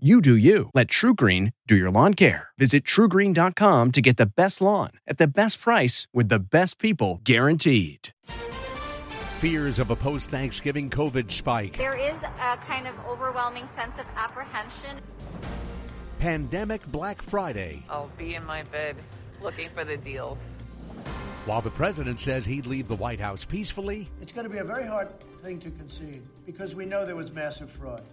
You do you. Let TruGreen do your lawn care. Visit trugreen.com to get the best lawn at the best price with the best people guaranteed. Fears of a post Thanksgiving COVID spike. There is a kind of overwhelming sense of apprehension. Pandemic Black Friday. I'll be in my bed looking for the deals. While the president says he'd leave the White House peacefully, It's going to be a very hard thing to concede because we know there was massive fraud.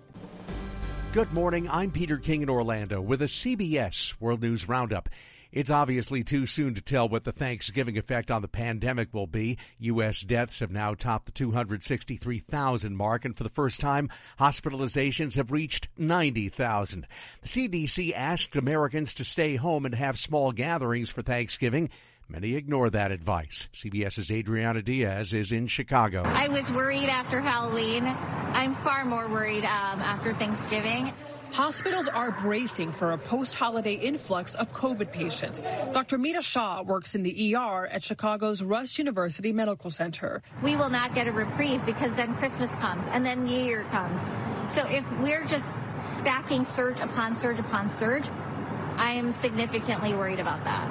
Good morning. I'm Peter King in Orlando with a CBS World News Roundup. It's obviously too soon to tell what the Thanksgiving effect on the pandemic will be. U.S. deaths have now topped the 263,000 mark, and for the first time, hospitalizations have reached 90,000. The CDC asked Americans to stay home and have small gatherings for Thanksgiving. Many ignore that advice. CBS's Adriana Diaz is in Chicago. I was worried after Halloween. I'm far more worried um, after Thanksgiving. Hospitals are bracing for a post holiday influx of COVID patients. Dr. Mita Shah works in the ER at Chicago's Rush University Medical Center. We will not get a reprieve because then Christmas comes and then New Year comes. So if we're just stacking surge upon surge upon surge, I am significantly worried about that.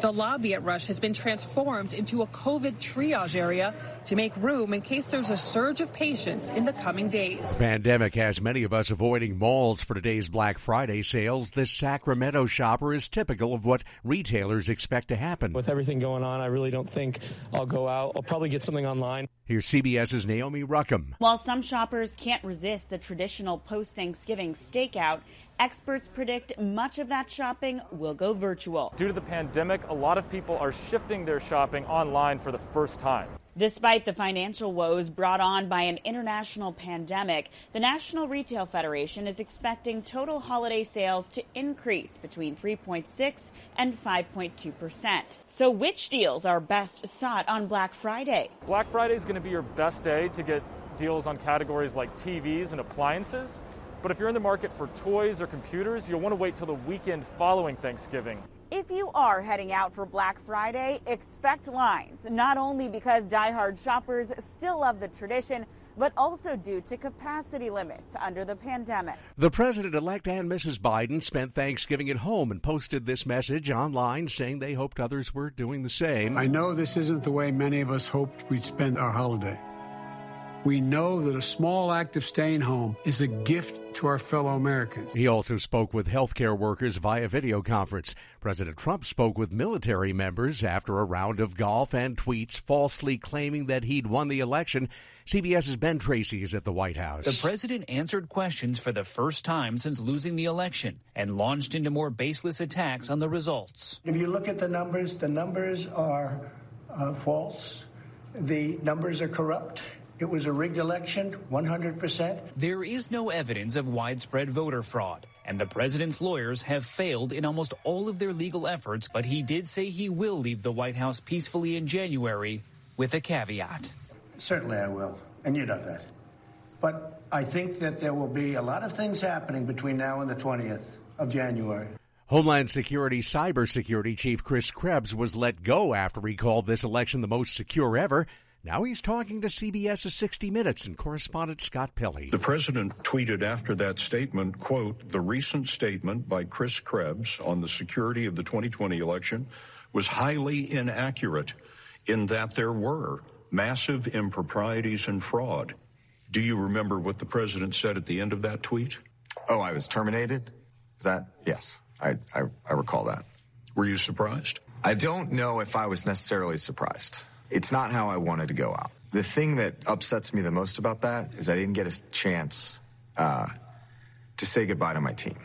The lobby at Rush has been transformed into a COVID triage area to make room in case there's a surge of patients in the coming days. Pandemic has many of us avoiding malls for today's Black Friday sales. This Sacramento shopper is typical of what retailers expect to happen. With everything going on, I really don't think I'll go out. I'll probably get something online. Here's CBS's Naomi Ruchim. While some shoppers can't resist the traditional post Thanksgiving stakeout, experts predict much of that shopping will go virtual. Due to the pandemic, a lot of people are shifting their shopping online for the first time. Despite the financial woes brought on by an international pandemic, the National Retail Federation is expecting total holiday sales to increase between 3.6 and 5.2 percent. So, which deals are best sought on Black Friday? Black Friday is going to be your best day to get deals on categories like TVs and appliances. But if you're in the market for toys or computers, you'll want to wait till the weekend following Thanksgiving. If you are heading out for Black Friday, expect lines, not only because diehard shoppers still love the tradition, but also due to capacity limits under the pandemic. The president elect and Mrs. Biden spent Thanksgiving at home and posted this message online saying they hoped others were doing the same. I know this isn't the way many of us hoped we'd spend our holiday. We know that a small act of staying home is a gift to our fellow Americans. He also spoke with healthcare workers via video conference. President Trump spoke with military members after a round of golf and tweets falsely claiming that he'd won the election. CBS's Ben Tracy is at the White House. The president answered questions for the first time since losing the election and launched into more baseless attacks on the results. If you look at the numbers, the numbers are uh, false. The numbers are corrupt. It was a rigged election, 100%. There is no evidence of widespread voter fraud, and the president's lawyers have failed in almost all of their legal efforts, but he did say he will leave the White House peacefully in January with a caveat. Certainly I will, and you know that. But I think that there will be a lot of things happening between now and the 20th of January. Homeland Security Cybersecurity Chief Chris Krebs was let go after he called this election the most secure ever. Now he's talking to CBS's 60 Minutes and correspondent Scott Pelley. The president tweeted after that statement, quote, the recent statement by Chris Krebs on the security of the 2020 election was highly inaccurate in that there were massive improprieties and fraud. Do you remember what the president said at the end of that tweet? Oh, I was terminated? Is that? Yes, I, I, I recall that. Were you surprised? I don't know if I was necessarily surprised. It's not how I wanted to go out. The thing that upsets me the most about that is I didn't get a chance uh, to say goodbye to my team.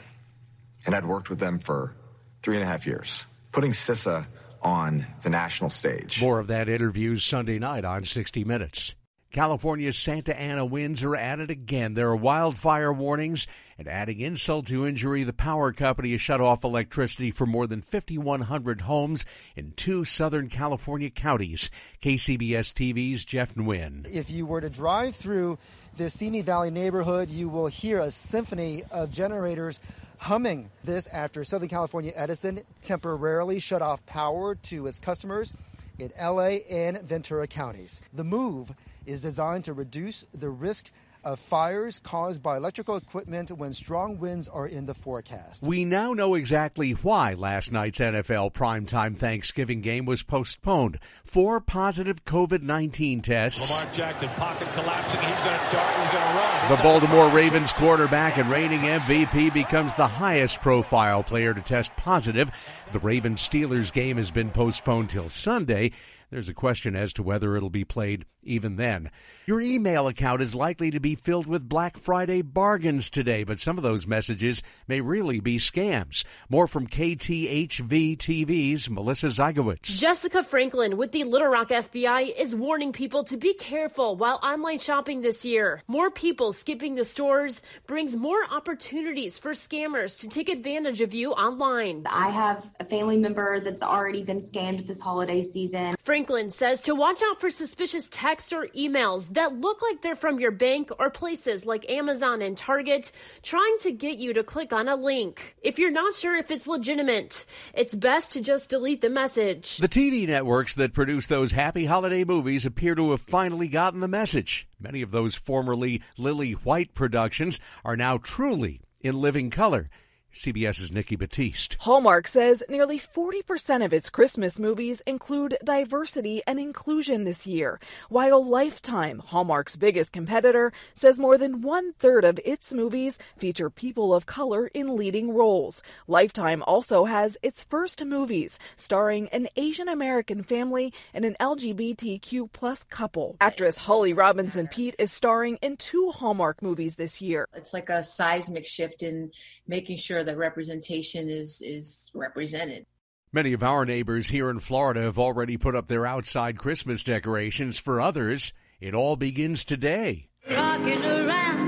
And I'd worked with them for three and a half years, putting CISA on the national stage. More of that interview Sunday night on 60 Minutes. California's Santa Ana winds are at it again. There are wildfire warnings, and adding insult to injury, the power company has shut off electricity for more than 5,100 homes in two Southern California counties. KCBS TV's Jeff Nguyen. If you were to drive through the Simi Valley neighborhood, you will hear a symphony of generators humming this after Southern California Edison temporarily shut off power to its customers in LA and Ventura counties. The move is designed to reduce the risk of fires caused by electrical equipment when strong winds are in the forecast. We now know exactly why last night's NFL primetime Thanksgiving game was postponed. Four positive COVID 19 tests. Lamar Jackson, pocket collapsing. He's going to dart. He's going to run. The Baltimore Ravens quarterback and reigning MVP becomes the highest profile player to test positive. The Ravens Steelers game has been postponed till Sunday. There's a question as to whether it'll be played even then. Your email account is likely to be filled with Black Friday bargains today, but some of those messages may really be scams. More from KTHV TV's Melissa Zygowicz. Jessica Franklin with the Little Rock FBI is warning people to be careful while online shopping this year. More people skipping the stores brings more opportunities for scammers to take advantage of you online. I have a family member that's already been scammed this holiday season. Franklin says to watch out for suspicious texts or emails that look like they're from your bank or places like Amazon and Target, trying to get you to click on a link. If you're not sure if it's legitimate, it's best to just delete the message. The TV networks that produce those happy holiday movies appear to have finally gotten the message. Many of those formerly Lily White productions are now truly in living color. CBS's Nikki Battiste. Hallmark says nearly 40% of its Christmas movies include diversity and inclusion this year, while Lifetime, Hallmark's biggest competitor, says more than one third of its movies feature people of color in leading roles. Lifetime also has its first movies starring an Asian American family and an LGBTQ plus couple. Actress Holly Robinson Peete is starring in two Hallmark movies this year. It's like a seismic shift in making sure that representation is is represented. Many of our neighbors here in Florida have already put up their outside Christmas decorations. For others, it all begins today.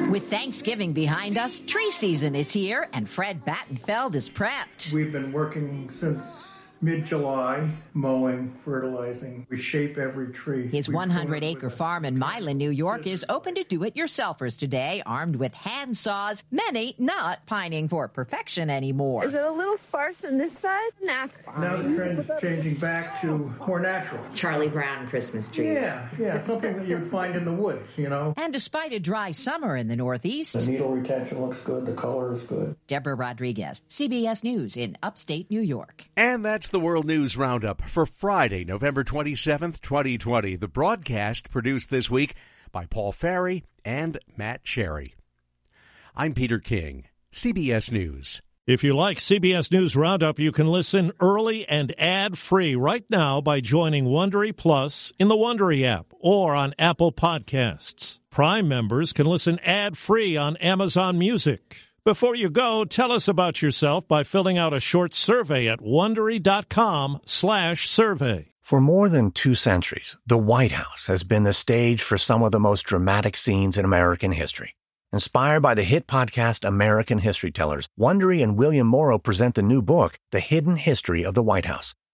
With Thanksgiving behind us, tree season is here, and Fred Battenfeld is prepped. We've been working since mid July, mowing, fertilizing. We shape every tree. His 100 acre farm in Milan, New York is open to do it yourselfers today, armed with hand saws, many not pining for perfection anymore. Is it a little sparse on this side? That's fine. Now the trend is changing back to more natural. Charlie Brown Christmas tree. Yeah, yeah, something that you'd find in the woods, you know. And despite a dry summer in the Northeast, the needle retention looks good, the color is good. Deborah Rodriguez, CBS News in upstate New York. And that's the World News Roundup for Friday, November 27th, 2020. The broadcast produced this week by Paul Ferry and Matt Cherry. I'm Peter King, CBS News. If you like CBS News Roundup, you can listen early and ad-free right now by joining Wondery Plus in the Wondery app or on Apple Podcasts. Prime members can listen ad-free on Amazon Music. Before you go, tell us about yourself by filling out a short survey at wondery.com/survey. For more than 2 centuries, the White House has been the stage for some of the most dramatic scenes in American history. Inspired by the hit podcast American History Tellers, Wondery and William Morrow present the new book, The Hidden History of the White House.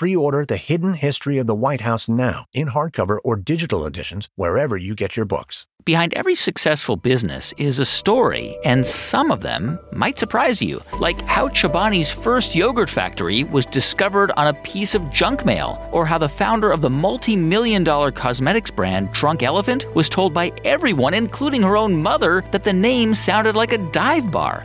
Pre order The Hidden History of the White House now in hardcover or digital editions wherever you get your books. Behind every successful business is a story, and some of them might surprise you. Like how Chobani's first yogurt factory was discovered on a piece of junk mail, or how the founder of the multi million dollar cosmetics brand Drunk Elephant was told by everyone, including her own mother, that the name sounded like a dive bar.